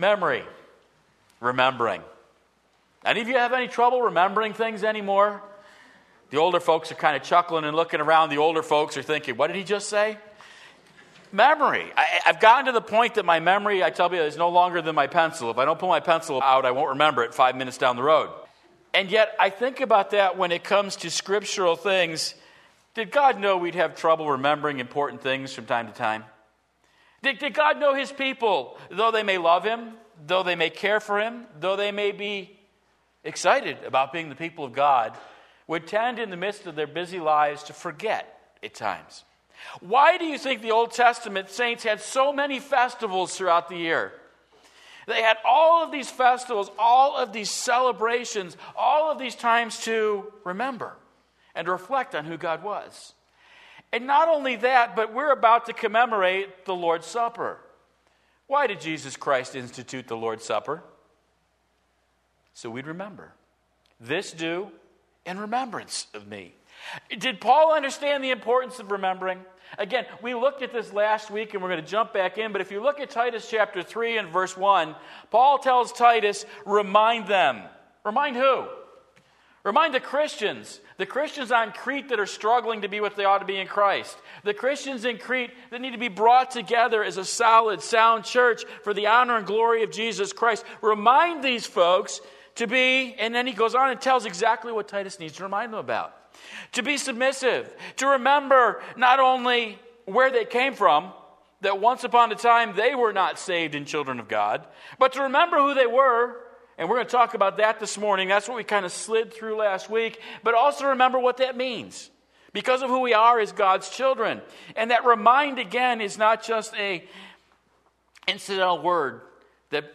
Memory, remembering. Any of you have any trouble remembering things anymore? The older folks are kind of chuckling and looking around. The older folks are thinking, what did he just say? Memory. I, have gotten to the point that my memory, I tell you, is no longer than my pencil. If I don't pull my pencil out, I won't remember it five minutes down the road. And yet, I think about that when it comes to scriptural things. Did God know we'd have trouble remembering important things from time to time? Did, did God know his people, though they may love him, though they may care for him, though they may be excited about being the people of God, would tend in the midst of their busy lives to forget at times? Why do you think the Old Testament saints had so many festivals throughout the year? They had all of these festivals, all of these celebrations, all of these times to remember and reflect on who God was. And not only that, but we're about to commemorate the Lord's Supper. Why did Jesus Christ institute the Lord's Supper? So we'd remember. This do in remembrance of me. Did Paul understand the importance of remembering? Again, we looked at this last week and we're going to jump back in, but if you look at Titus chapter 3 and verse 1, Paul tells Titus, remind them. Remind who? Remind the Christians, the Christians on Crete that are struggling to be what they ought to be in Christ, the Christians in Crete that need to be brought together as a solid, sound church for the honor and glory of Jesus Christ. Remind these folks to be, and then he goes on and tells exactly what Titus needs to remind them about. To be submissive, to remember not only where they came from, that once upon a time they were not saved and children of God, but to remember who they were and we're going to talk about that this morning. That's what we kind of slid through last week. But also remember what that means because of who we are as God's children. And that remind again is not just a incidental word that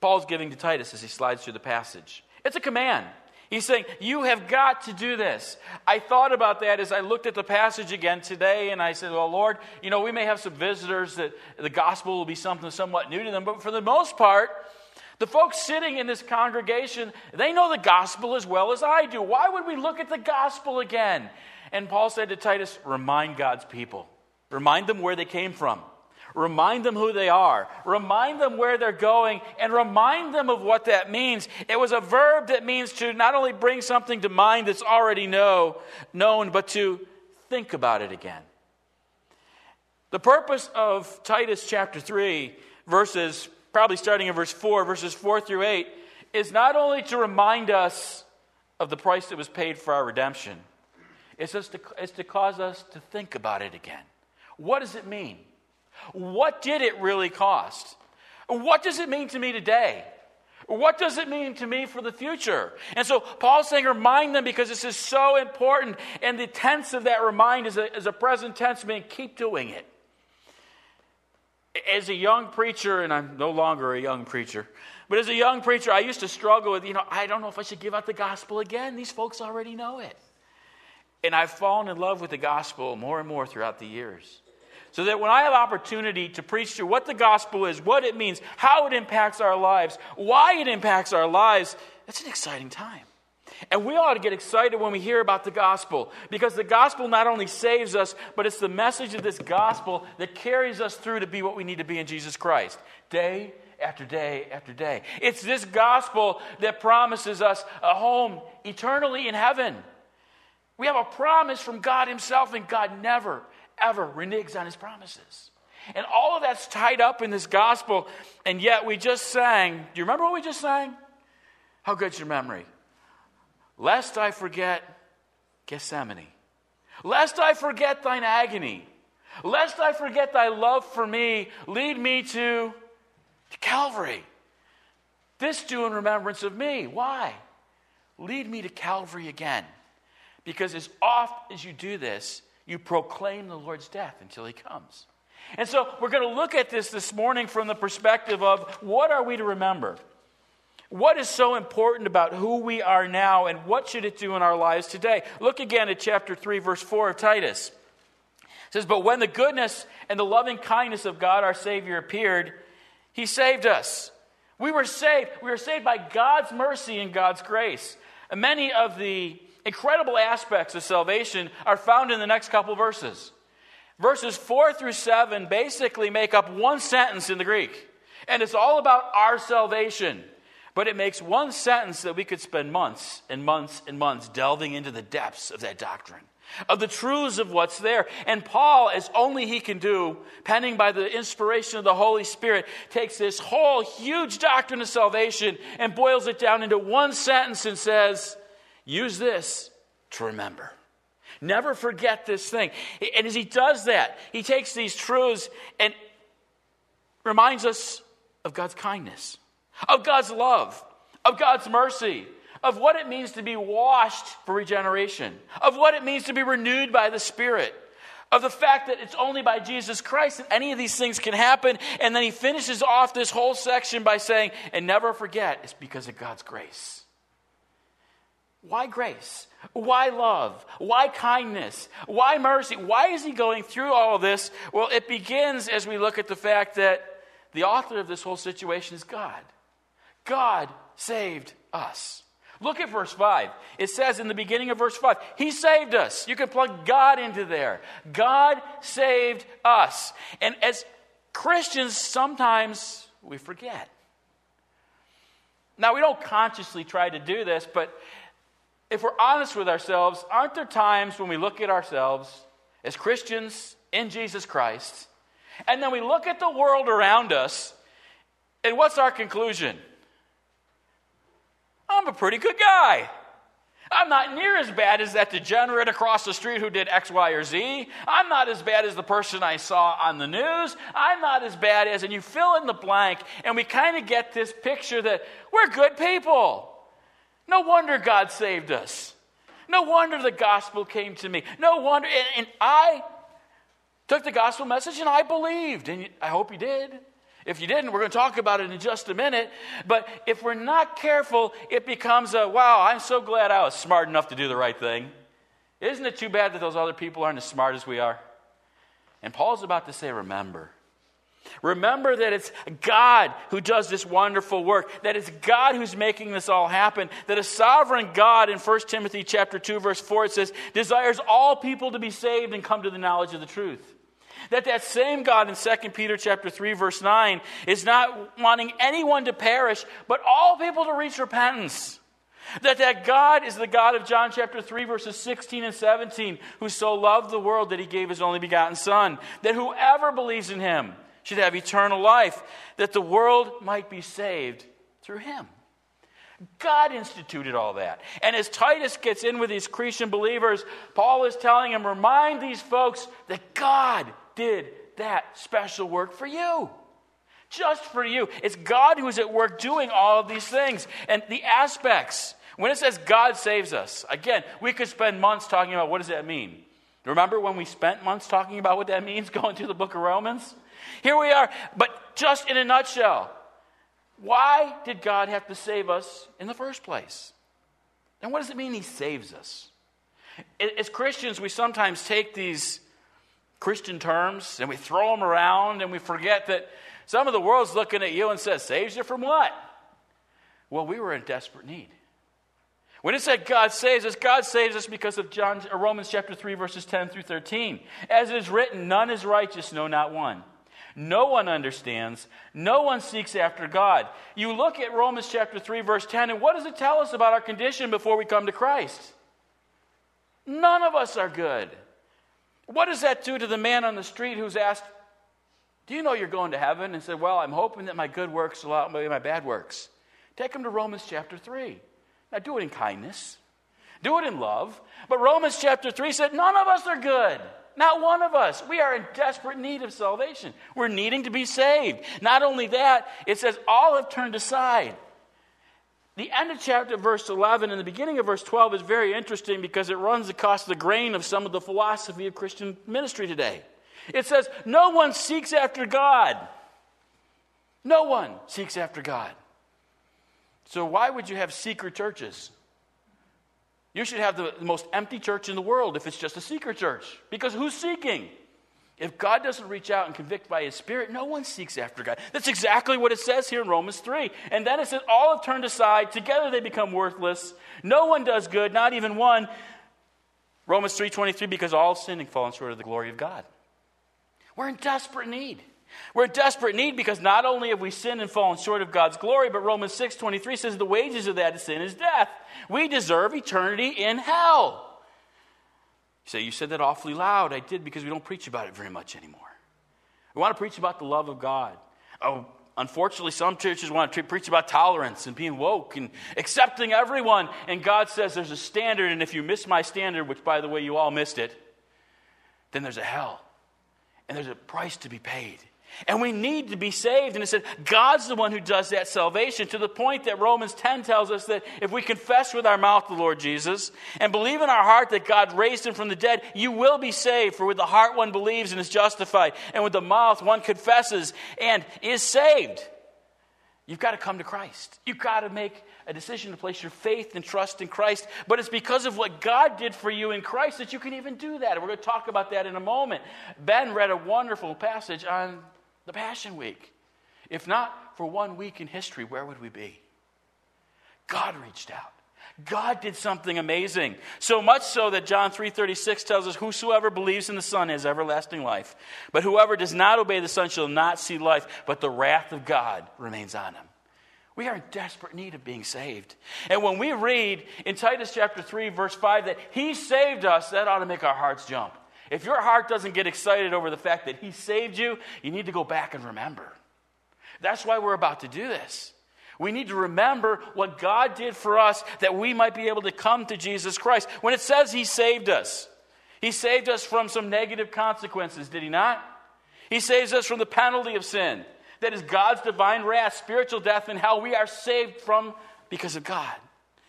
Paul's giving to Titus as he slides through the passage. It's a command. He's saying, You have got to do this. I thought about that as I looked at the passage again today, and I said, Well, Lord, you know, we may have some visitors that the gospel will be something somewhat new to them, but for the most part, the folks sitting in this congregation, they know the gospel as well as I do. Why would we look at the gospel again? And Paul said to Titus, remind God's people. Remind them where they came from. Remind them who they are. Remind them where they're going and remind them of what that means. It was a verb that means to not only bring something to mind that's already know, known, but to think about it again. The purpose of Titus chapter 3, verses probably starting in verse 4, verses 4 through 8, is not only to remind us of the price that was paid for our redemption, it's, just to, it's to cause us to think about it again. What does it mean? What did it really cost? What does it mean to me today? What does it mean to me for the future? And so Paul's saying, remind them because this is so important. And the tense of that remind is a, is a present tense, meaning keep doing it as a young preacher, and I'm no longer a young preacher, but as a young preacher, I used to struggle with, you know, I don't know if I should give out the gospel again. These folks already know it. And I've fallen in love with the gospel more and more throughout the years. So that when I have opportunity to preach to what the gospel is, what it means, how it impacts our lives, why it impacts our lives, it's an exciting time. And we ought to get excited when we hear about the gospel because the gospel not only saves us, but it's the message of this gospel that carries us through to be what we need to be in Jesus Christ day after day after day. It's this gospel that promises us a home eternally in heaven. We have a promise from God Himself, and God never, ever reneges on His promises. And all of that's tied up in this gospel, and yet we just sang. Do you remember what we just sang? How good's your memory? Lest I forget Gethsemane, lest I forget thine agony, lest I forget thy love for me, lead me to, to Calvary. This do in remembrance of me. Why? Lead me to Calvary again. Because as oft as you do this, you proclaim the Lord's death until he comes. And so we're going to look at this this morning from the perspective of what are we to remember? What is so important about who we are now and what should it do in our lives today? Look again at chapter 3, verse 4 of Titus. It says, But when the goodness and the loving kindness of God our Savior appeared, he saved us. We were saved. We were saved by God's mercy and God's grace. And many of the incredible aspects of salvation are found in the next couple verses. Verses 4 through 7 basically make up one sentence in the Greek. And it's all about our salvation. But it makes one sentence that we could spend months and months and months delving into the depths of that doctrine, of the truths of what's there. And Paul, as only he can do, penning by the inspiration of the Holy Spirit, takes this whole huge doctrine of salvation and boils it down into one sentence and says, Use this to remember. Never forget this thing. And as he does that, he takes these truths and reminds us of God's kindness, of God's love, of God's mercy, of what it means to be washed for regeneration, of what it means to be renewed by the Spirit, of the fact that it's only by Jesus Christ that any of these things can happen. And then he finishes off this whole section by saying, and never forget, it's because of God's grace. Why grace? Why love? Why kindness? Why mercy? Why is he going through all of this? Well, it begins as we look at the fact that the author of this whole situation is God. God saved us. Look at verse 5. It says in the beginning of verse 5, He saved us. You can plug God into there. God saved us. And as Christians, sometimes we forget. Now, we don't consciously try to do this, but if we're honest with ourselves, aren't there times when we look at ourselves as Christians in Jesus Christ, and then we look at the world around us, and what's our conclusion? I'm a pretty good guy. I'm not near as bad as that degenerate across the street who did X, Y, or Z. I'm not as bad as the person I saw on the news. I'm not as bad as, and you fill in the blank, and we kind of get this picture that we're good people. No wonder God saved us. No wonder the gospel came to me. No wonder. And, and I took the gospel message and I believed. And I hope you did. If you didn't, we're going to talk about it in just a minute. But if we're not careful, it becomes a wow, I'm so glad I was smart enough to do the right thing. Isn't it too bad that those other people aren't as smart as we are? And Paul's about to say, remember. Remember that it's God who does this wonderful work, that it's God who's making this all happen, that a sovereign God in 1 Timothy chapter 2 verse 4 it says desires all people to be saved and come to the knowledge of the truth. That that same God in 2 Peter chapter 3 verse 9 is not wanting anyone to perish, but all people to reach repentance. That that God is the God of John chapter 3 verses 16 and 17 who so loved the world that he gave his only begotten son that whoever believes in him should have eternal life, that the world might be saved through him. God instituted all that. And as Titus gets in with these Cretan believers, Paul is telling him, remind these folks that God did that special work for you. Just for you. It's God who is at work doing all of these things. And the aspects, when it says God saves us, again, we could spend months talking about what does that mean. Remember when we spent months talking about what that means going through the book of Romans? Here we are. But just in a nutshell, why did God have to save us in the first place? And what does it mean He saves us? As Christians, we sometimes take these Christian terms and we throw them around and we forget that some of the world's looking at you and says, Saves you from what? Well, we were in desperate need. When it said God saves us, God saves us because of John, uh, Romans chapter 3, verses 10 through 13. As it is written, none is righteous, no, not one. No one understands. No one seeks after God. You look at Romans chapter 3, verse 10, and what does it tell us about our condition before we come to Christ? None of us are good. What does that do to the man on the street who's asked, Do you know you're going to heaven? And said, Well, I'm hoping that my good works will outweigh my bad works. Take him to Romans chapter 3. Now, do it in kindness, do it in love. But Romans chapter 3 said, None of us are good. Not one of us. We are in desperate need of salvation. We're needing to be saved. Not only that, it says all have turned aside. The end of chapter verse 11 and the beginning of verse 12 is very interesting because it runs across the grain of some of the philosophy of Christian ministry today. It says, No one seeks after God. No one seeks after God. So, why would you have seeker churches? You should have the most empty church in the world if it's just a seeker church. Because who's seeking? If God doesn't reach out and convict by His Spirit, no one seeks after God. That's exactly what it says here in Romans 3. And then it says, All have turned aside, together they become worthless. No one does good, not even one. Romans 3.23, because all sin and fallen short of the glory of God. We're in desperate need. We're in desperate need because not only have we sinned and fallen short of God's glory, but Romans 6:23 says the wages of that sin is death. We deserve eternity in hell. Say, You said that awfully loud. I did because we don't preach about it very much anymore. We want to preach about the love of God. Oh, unfortunately, some churches want to preach about tolerance and being woke and accepting everyone. And God says there's a standard, and if you miss my standard, which by the way, you all missed it, then there's a hell. And there's a price to be paid. And we need to be saved. And it said, God's the one who does that salvation to the point that Romans 10 tells us that if we confess with our mouth the Lord Jesus and believe in our heart that God raised him from the dead, you will be saved. For with the heart one believes and is justified, and with the mouth one confesses and is saved. You've got to come to Christ. You've got to make a decision to place your faith and trust in Christ. But it's because of what God did for you in Christ that you can even do that. And we're going to talk about that in a moment. Ben read a wonderful passage on the Passion Week. If not for one week in history, where would we be? God reached out. God did something amazing. So much so that John 3:36 tells us whosoever believes in the Son has everlasting life. But whoever does not obey the Son shall not see life, but the wrath of God remains on him. We are in desperate need of being saved. And when we read in Titus chapter 3 verse 5 that he saved us, that ought to make our hearts jump. If your heart doesn't get excited over the fact that He saved you, you need to go back and remember. That's why we're about to do this. We need to remember what God did for us that we might be able to come to Jesus Christ. When it says He saved us, He saved us from some negative consequences, did He not? He saves us from the penalty of sin. That is God's divine wrath, spiritual death, and hell. We are saved from because of God.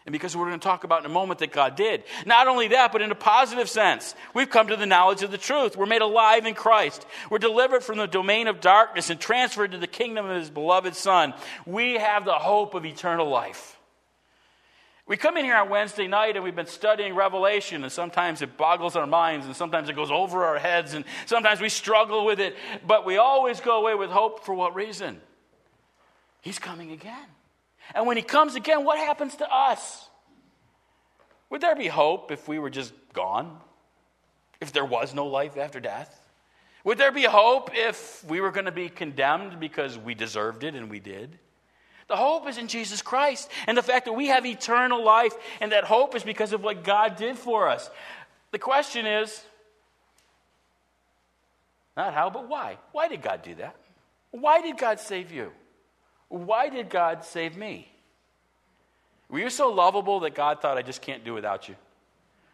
And because we're going to talk about in a moment that God did. Not only that, but in a positive sense, we've come to the knowledge of the truth. We're made alive in Christ. We're delivered from the domain of darkness and transferred to the kingdom of His beloved Son. We have the hope of eternal life. We come in here on Wednesday night and we've been studying Revelation, and sometimes it boggles our minds, and sometimes it goes over our heads, and sometimes we struggle with it, but we always go away with hope for what reason? He's coming again. And when he comes again, what happens to us? Would there be hope if we were just gone? If there was no life after death? Would there be hope if we were going to be condemned because we deserved it and we did? The hope is in Jesus Christ and the fact that we have eternal life, and that hope is because of what God did for us. The question is not how, but why? Why did God do that? Why did God save you? Why did God save me? Were you so lovable that God thought, I just can't do without you?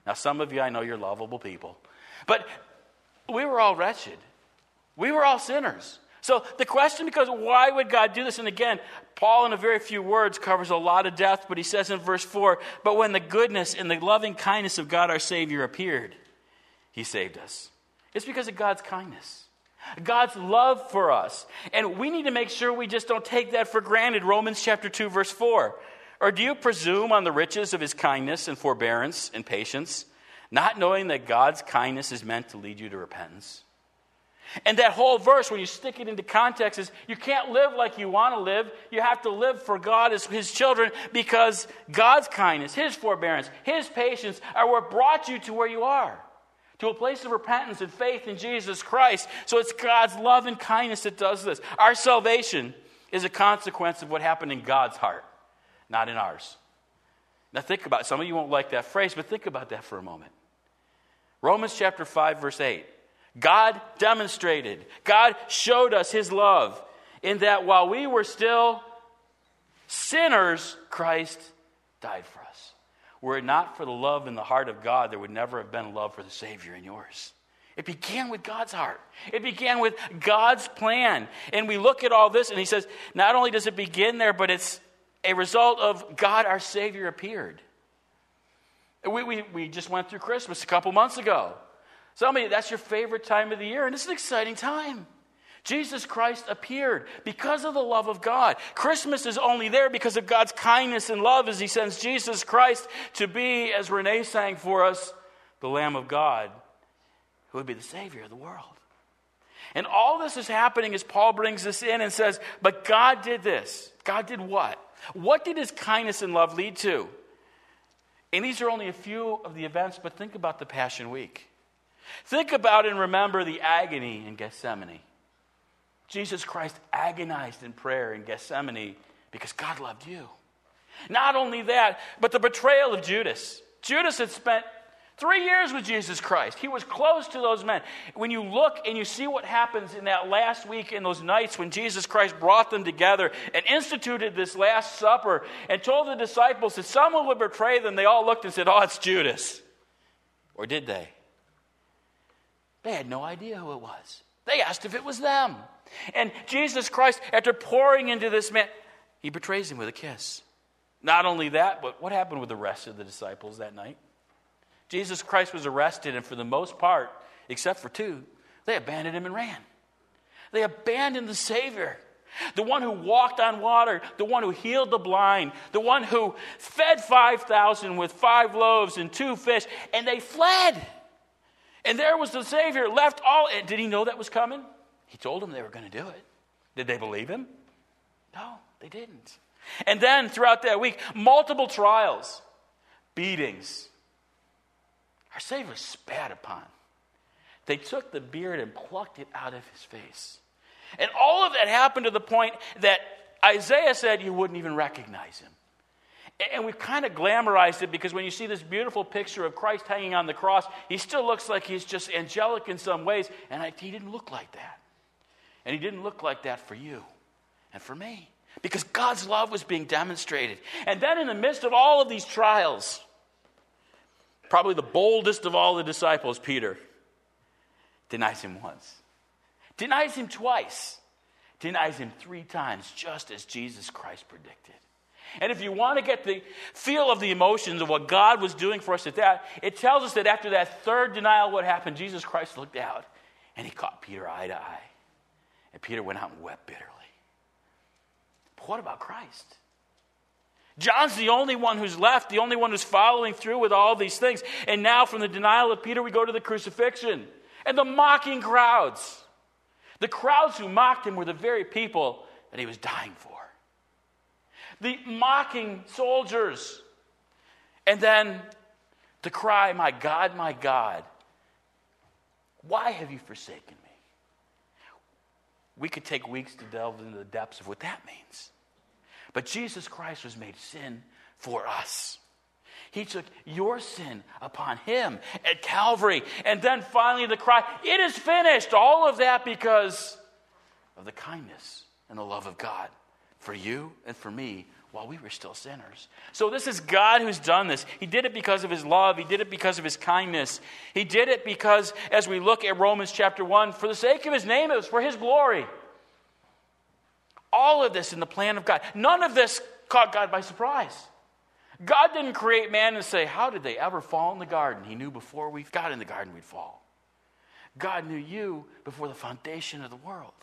Now, some of you, I know you're lovable people. But we were all wretched. We were all sinners. So the question becomes, why would God do this? And again, Paul, in a very few words, covers a lot of depth, but he says in verse 4 But when the goodness and the loving kindness of God our Savior appeared, he saved us. It's because of God's kindness. God's love for us. And we need to make sure we just don't take that for granted. Romans chapter 2 verse 4. Or do you presume on the riches of his kindness and forbearance and patience, not knowing that God's kindness is meant to lead you to repentance? And that whole verse, when you stick it into context, is you can't live like you want to live. You have to live for God as His children because God's kindness, His forbearance, His patience are what brought you to where you are to a place of repentance and faith in Jesus Christ. So it's God's love and kindness that does this. Our salvation is a consequence of what happened in God's heart, not in ours. Now think about it. Some of you won't like that phrase, but think about that for a moment. Romans chapter 5, verse 8. God demonstrated, God showed us his love in that while we were still sinners, Christ died for us. Were it not for the love in the heart of God, there would never have been love for the Savior in yours. It began with God's heart. It began with God's plan. And we look at all this, and he says, not only does it begin there, but it's a result of God, our Savior, appeared. We, we, we just went through Christmas a couple months ago. Some of that's your favorite time of the year, and it's an exciting time. Jesus Christ appeared because of the love of God. Christmas is only there because of God's kindness and love as He sends Jesus Christ to be, as Renee sang for us, the Lamb of God who would be the Savior of the world. And all this is happening as Paul brings this in and says, But God did this. God did what? What did His kindness and love lead to? And these are only a few of the events, but think about the Passion Week. Think about and remember the agony in Gethsemane. Jesus Christ agonized in prayer in Gethsemane because God loved you. Not only that, but the betrayal of Judas. Judas had spent three years with Jesus Christ. He was close to those men. When you look and you see what happens in that last week, in those nights when Jesus Christ brought them together and instituted this Last Supper and told the disciples that someone would betray them, they all looked and said, Oh, it's Judas. Or did they? They had no idea who it was. They asked if it was them. And Jesus Christ, after pouring into this man, he betrays him with a kiss. Not only that, but what happened with the rest of the disciples that night? Jesus Christ was arrested, and for the most part, except for two, they abandoned him and ran. They abandoned the Savior, the one who walked on water, the one who healed the blind, the one who fed 5,000 with five loaves and two fish, and they fled. And there was the Savior left all. Did he know that was coming? He told them they were going to do it. Did they believe him? No, they didn't. And then throughout that week, multiple trials, beatings. Our Savior spat upon. They took the beard and plucked it out of his face. And all of that happened to the point that Isaiah said you wouldn't even recognize him. And we've kind of glamorized it because when you see this beautiful picture of Christ hanging on the cross, he still looks like he's just angelic in some ways. And he didn't look like that. And he didn't look like that for you and for me because God's love was being demonstrated. And then, in the midst of all of these trials, probably the boldest of all the disciples, Peter, denies him once, denies him twice, denies him three times, just as Jesus Christ predicted. And if you want to get the feel of the emotions of what God was doing for us at that, it tells us that after that third denial, what happened? Jesus Christ looked out and he caught Peter eye to eye. And Peter went out and wept bitterly. But what about Christ? John's the only one who's left, the only one who's following through with all these things. And now, from the denial of Peter, we go to the crucifixion and the mocking crowds. The crowds who mocked him were the very people that he was dying for the mocking soldiers. And then the cry, My God, my God, why have you forsaken me? We could take weeks to delve into the depths of what that means. But Jesus Christ was made sin for us. He took your sin upon him at Calvary. And then finally the cry, It is finished. All of that because of the kindness and the love of God for you and for me while we were still sinners. So, this is God who's done this. He did it because of His love, He did it because of His kindness. He did it because, as we look at Romans chapter 1, for the sake of His name, it was for His glory. All of this in the plan of God. None of this caught God by surprise. God didn't create man and say, How did they ever fall in the garden? He knew before we got in the garden we'd fall. God knew you before the foundation of the world.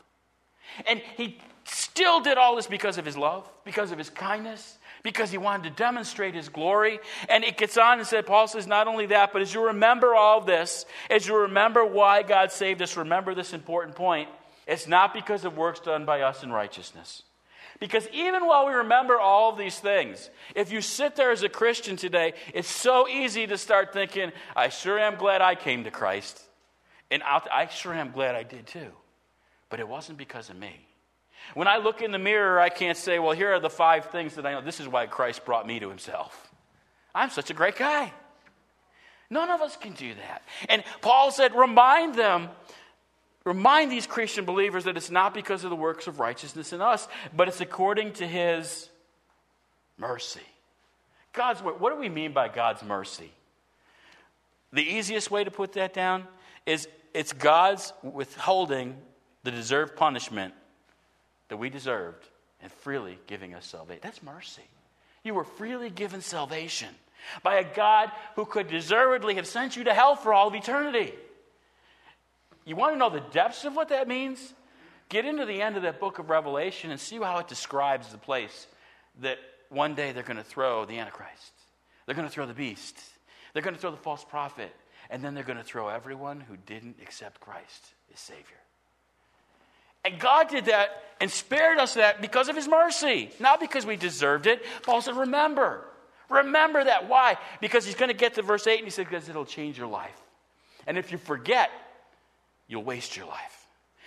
And he still did all this because of his love, because of his kindness, because he wanted to demonstrate his glory. And it gets on and said, Paul says, not only that, but as you remember all this, as you remember why God saved us, remember this important point. It's not because of works done by us in righteousness. Because even while we remember all of these things, if you sit there as a Christian today, it's so easy to start thinking, I sure am glad I came to Christ. And I sure am glad I did too. But it wasn't because of me. When I look in the mirror, I can't say, well, here are the five things that I know. This is why Christ brought me to himself. I'm such a great guy. None of us can do that. And Paul said, remind them, remind these Christian believers that it's not because of the works of righteousness in us, but it's according to his mercy. God's what do we mean by God's mercy? The easiest way to put that down is it's God's withholding the deserved punishment that we deserved and freely giving us salvation. That's mercy. You were freely given salvation by a God who could deservedly have sent you to hell for all of eternity. You want to know the depths of what that means? Get into the end of that book of Revelation and see how it describes the place that one day they're going to throw the Antichrist. They're going to throw the beast. They're going to throw the false prophet. And then they're going to throw everyone who didn't accept Christ as Savior. And God did that and spared us that because of his mercy, not because we deserved it. Paul said, Remember. Remember that. Why? Because he's going to get to verse 8 and he said, Because it'll change your life. And if you forget, you'll waste your life.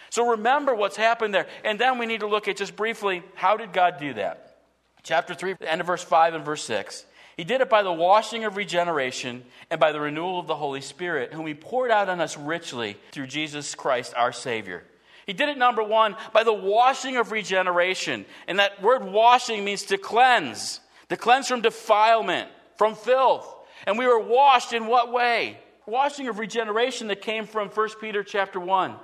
So remember what's happened there. And then we need to look at just briefly how did God do that? Chapter 3, end of verse 5 and verse 6. He did it by the washing of regeneration and by the renewal of the Holy Spirit, whom He poured out on us richly through Jesus Christ our Savior. He did it, number one, by the washing of regeneration. And that word washing means to cleanse, to cleanse from defilement, from filth. And we were washed in what way? Washing of regeneration that came from 1 Peter chapter 1.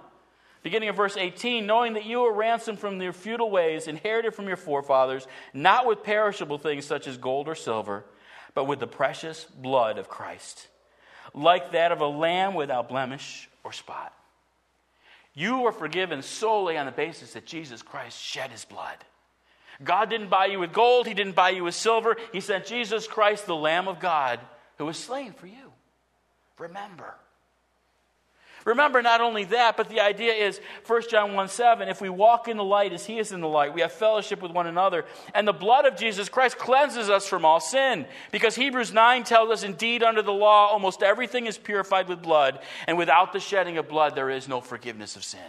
Beginning of verse 18, knowing that you were ransomed from your futile ways, inherited from your forefathers, not with perishable things such as gold or silver, but with the precious blood of Christ, like that of a lamb without blemish or spot. You were forgiven solely on the basis that Jesus Christ shed his blood. God didn't buy you with gold, He didn't buy you with silver. He sent Jesus Christ, the Lamb of God, who was slain for you. Remember. Remember not only that, but the idea is 1 John 1 7, if we walk in the light as he is in the light, we have fellowship with one another. And the blood of Jesus Christ cleanses us from all sin. Because Hebrews 9 tells us, indeed, under the law, almost everything is purified with blood, and without the shedding of blood, there is no forgiveness of sin.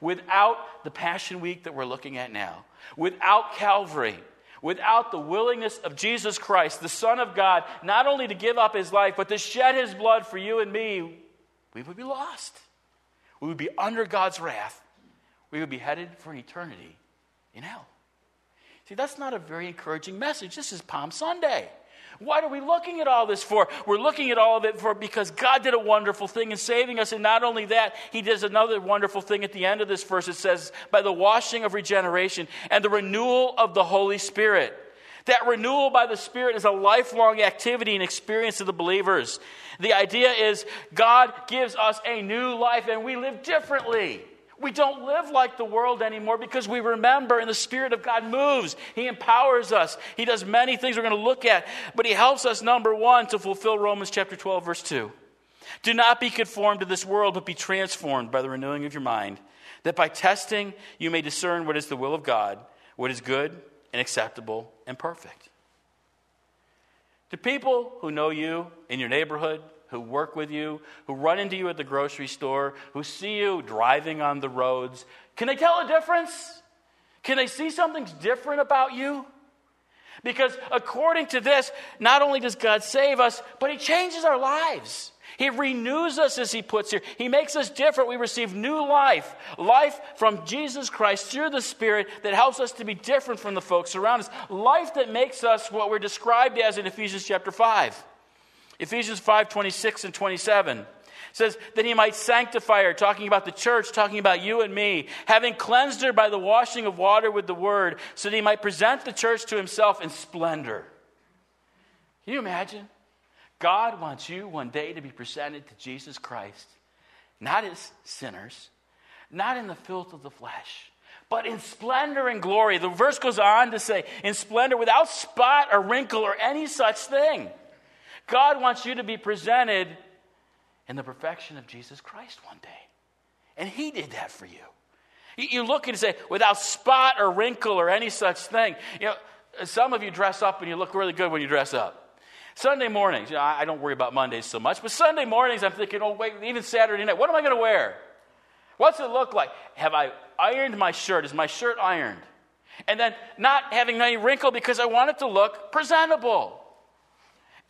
Without the Passion Week that we're looking at now, without Calvary, without the willingness of Jesus Christ, the Son of God, not only to give up his life, but to shed his blood for you and me, we would be lost. We would be under God's wrath. We would be headed for eternity in hell. See, that's not a very encouraging message. This is Palm Sunday. What are we looking at all this for? We're looking at all of it for because God did a wonderful thing in saving us. And not only that, He does another wonderful thing at the end of this verse. It says, by the washing of regeneration and the renewal of the Holy Spirit. That renewal by the Spirit is a lifelong activity and experience of the believers. The idea is God gives us a new life and we live differently. We don't live like the world anymore because we remember and the Spirit of God moves. He empowers us. He does many things we're going to look at, but He helps us, number one, to fulfill Romans chapter 12, verse 2. Do not be conformed to this world, but be transformed by the renewing of your mind, that by testing you may discern what is the will of God, what is good and acceptable and perfect. To people who know you in your neighborhood, who work with you, who run into you at the grocery store, who see you driving on the roads, can they tell a difference? Can they see something's different about you? Because according to this, not only does God save us, but He changes our lives. He renews us, as He puts here. He makes us different. We receive new life, life from Jesus Christ through the Spirit that helps us to be different from the folks around us, life that makes us what we're described as in Ephesians chapter 5. Ephesians 5 26 and 27 says that he might sanctify her, talking about the church, talking about you and me, having cleansed her by the washing of water with the word, so that he might present the church to himself in splendor. Can you imagine? God wants you one day to be presented to Jesus Christ, not as sinners, not in the filth of the flesh, but in splendor and glory. The verse goes on to say, in splendor, without spot or wrinkle or any such thing. God wants you to be presented in the perfection of Jesus Christ one day. And He did that for you. You look and say, without spot or wrinkle or any such thing. You know, some of you dress up and you look really good when you dress up. Sunday mornings, you know, I don't worry about Mondays so much, but Sunday mornings I'm thinking, oh, wait, even Saturday night, what am I going to wear? What's it look like? Have I ironed my shirt? Is my shirt ironed? And then not having any wrinkle because I want it to look presentable.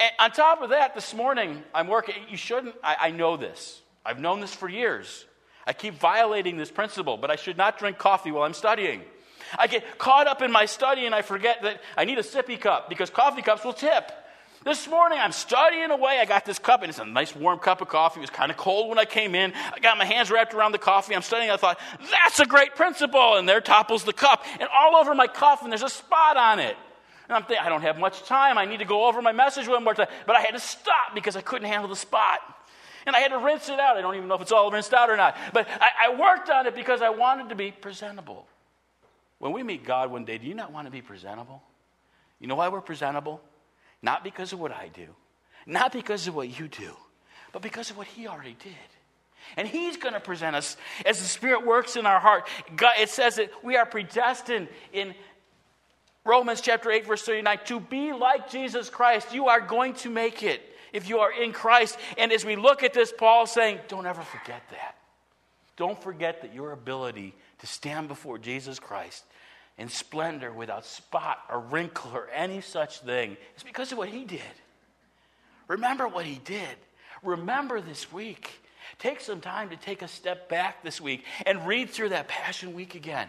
And on top of that, this morning I'm working. You shouldn't, I, I know this. I've known this for years. I keep violating this principle, but I should not drink coffee while I'm studying. I get caught up in my study and I forget that I need a sippy cup because coffee cups will tip. This morning I'm studying away. I got this cup, and it's a nice warm cup of coffee. It was kind of cold when I came in. I got my hands wrapped around the coffee. I'm studying. I thought, that's a great principle. And there topples the cup. And all over my cuff, and there's a spot on it. And I'm thinking, I don't have much time. I need to go over my message one more time. But I had to stop because I couldn't handle the spot. And I had to rinse it out. I don't even know if it's all rinsed out or not. But I, I worked on it because I wanted to be presentable. When we meet God one day, do you not want to be presentable? You know why we're presentable? Not because of what I do, not because of what you do, but because of what He already did. And He's going to present us as the Spirit works in our heart. God, it says that we are predestined in Romans chapter 8, verse 39 to be like Jesus Christ. You are going to make it if you are in Christ. And as we look at this, Paul saying, don't ever forget that. Don't forget that your ability to stand before Jesus Christ in splendor without spot or wrinkle or any such thing is because of what he did. Remember what he did. Remember this week. Take some time to take a step back this week and read through that Passion Week again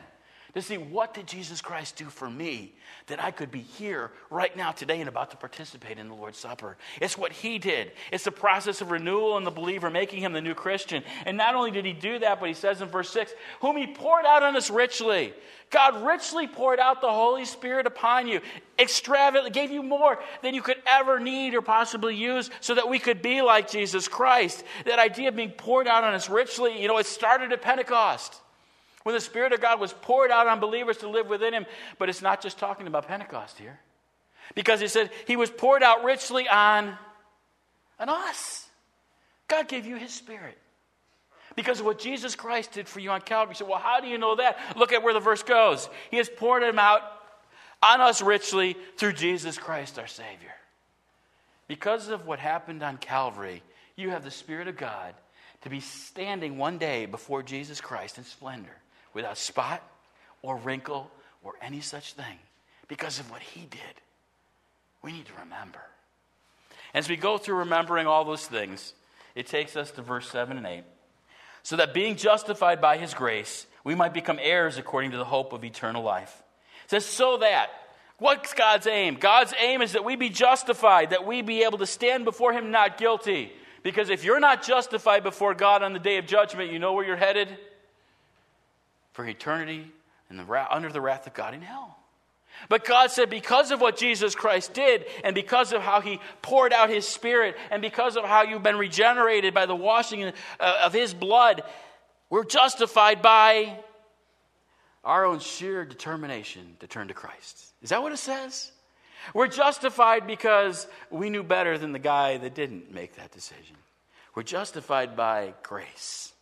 to see what did Jesus Christ do for me that I could be here right now today and about to participate in the Lord's Supper. It's what he did. It's the process of renewal in the believer, making him the new Christian. And not only did he do that, but he says in verse 6, whom he poured out on us richly. God richly poured out the Holy Spirit upon you, extravagantly, gave you more than you could ever need or possibly use so that we could be like Jesus Christ. That idea of being poured out on us richly, you know, it started at Pentecost when the Spirit of God was poured out on believers to live within him. But it's not just talking about Pentecost here. Because he said he was poured out richly on, on us. God gave you his Spirit. Because of what Jesus Christ did for you on Calvary. You well, how do you know that? Look at where the verse goes. He has poured him out on us richly through Jesus Christ our Savior. Because of what happened on Calvary, you have the Spirit of God to be standing one day before Jesus Christ in splendor without spot or wrinkle or any such thing because of what he did. We need to remember. As we go through remembering all those things, it takes us to verse 7 and 8. So that being justified by his grace, we might become heirs according to the hope of eternal life. It says, so that. What's God's aim? God's aim is that we be justified, that we be able to stand before him not guilty. Because if you're not justified before God on the day of judgment, you know where you're headed? For eternity in the, under the wrath of God in hell. But God said, because of what Jesus Christ did, and because of how he poured out his spirit, and because of how you've been regenerated by the washing uh, of his blood, we're justified by our own sheer determination to turn to Christ. Is that what it says? We're justified because we knew better than the guy that didn't make that decision. We're justified by grace,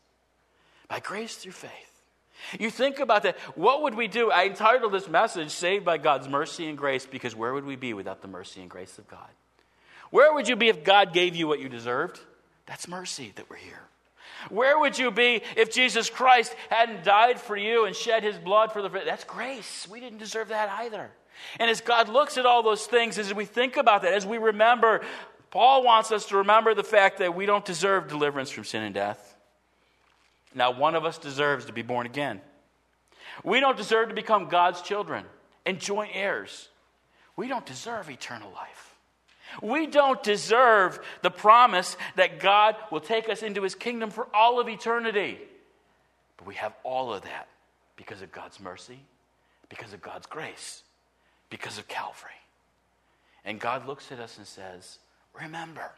by grace through faith. You think about that. What would we do? I entitled this message, Saved by God's Mercy and Grace, because where would we be without the mercy and grace of God? Where would you be if God gave you what you deserved? That's mercy that we're here. Where would you be if Jesus Christ hadn't died for you and shed his blood for the. That's grace. We didn't deserve that either. And as God looks at all those things, as we think about that, as we remember, Paul wants us to remember the fact that we don't deserve deliverance from sin and death. Now, one of us deserves to be born again. We don't deserve to become God's children and joint heirs. We don't deserve eternal life. We don't deserve the promise that God will take us into his kingdom for all of eternity. But we have all of that because of God's mercy, because of God's grace, because of Calvary. And God looks at us and says, Remember.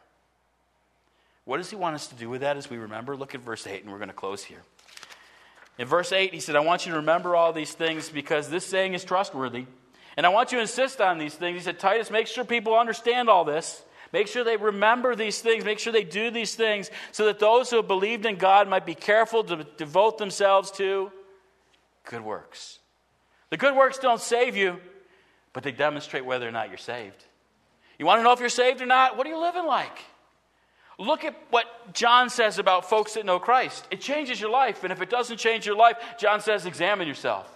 What does he want us to do with that as we remember? Look at verse 8, and we're going to close here. In verse 8, he said, I want you to remember all these things because this saying is trustworthy. And I want you to insist on these things. He said, Titus, make sure people understand all this. Make sure they remember these things. Make sure they do these things so that those who have believed in God might be careful to devote themselves to good works. The good works don't save you, but they demonstrate whether or not you're saved. You want to know if you're saved or not? What are you living like? Look at what John says about folks that know Christ. It changes your life. And if it doesn't change your life, John says, examine yourself.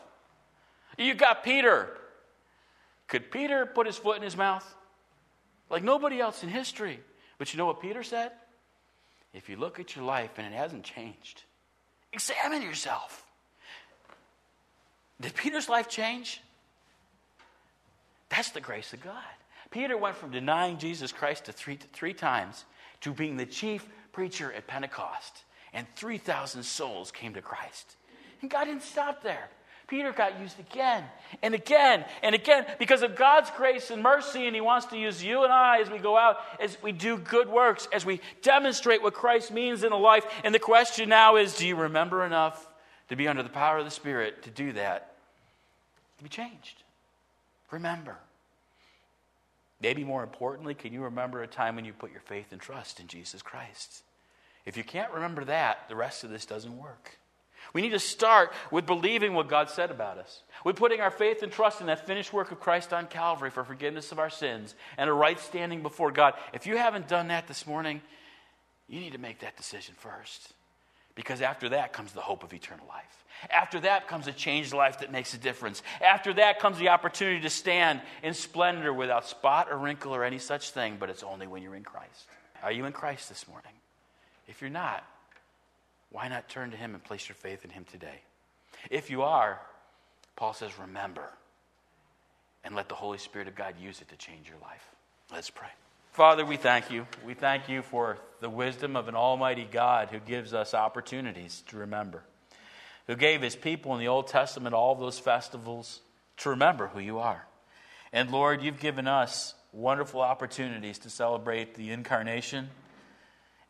You got Peter. Could Peter put his foot in his mouth? Like nobody else in history. But you know what Peter said? If you look at your life and it hasn't changed, examine yourself. Did Peter's life change? That's the grace of God. Peter went from denying Jesus Christ to three, three times to being the chief preacher at Pentecost. And 3,000 souls came to Christ. And God didn't stop there. Peter got used again and again and again because of God's grace and mercy, and He wants to use you and I as we go out, as we do good works, as we demonstrate what Christ means in a life. And the question now is do you remember enough to be under the power of the Spirit to do that? To be changed. Remember. Maybe more importantly, can you remember a time when you put your faith and trust in Jesus Christ? If you can't remember that, the rest of this doesn't work. We need to start with believing what God said about us, with putting our faith and trust in that finished work of Christ on Calvary for forgiveness of our sins and a right standing before God. If you haven't done that this morning, you need to make that decision first. Because after that comes the hope of eternal life. After that comes a changed life that makes a difference. After that comes the opportunity to stand in splendor without spot or wrinkle or any such thing, but it's only when you're in Christ. Are you in Christ this morning? If you're not, why not turn to Him and place your faith in Him today? If you are, Paul says, remember and let the Holy Spirit of God use it to change your life. Let's pray. Father, we thank you. We thank you for the wisdom of an almighty God who gives us opportunities to remember, who gave his people in the Old Testament all those festivals to remember who you are. And Lord, you've given us wonderful opportunities to celebrate the incarnation.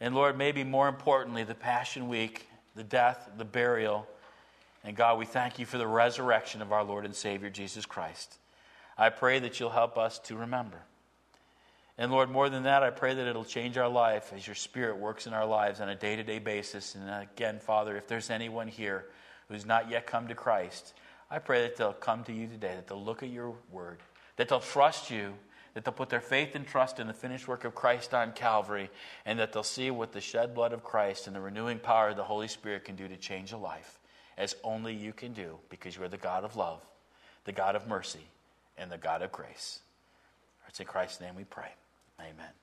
And Lord, maybe more importantly, the Passion Week, the death, the burial. And God, we thank you for the resurrection of our Lord and Savior, Jesus Christ. I pray that you'll help us to remember. And Lord, more than that, I pray that it'll change our life as your Spirit works in our lives on a day to day basis. And again, Father, if there's anyone here who's not yet come to Christ, I pray that they'll come to you today, that they'll look at your word, that they'll trust you, that they'll put their faith and trust in the finished work of Christ on Calvary, and that they'll see what the shed blood of Christ and the renewing power of the Holy Spirit can do to change a life, as only you can do, because you are the God of love, the God of mercy, and the God of grace. It's in Christ's name we pray. Amen.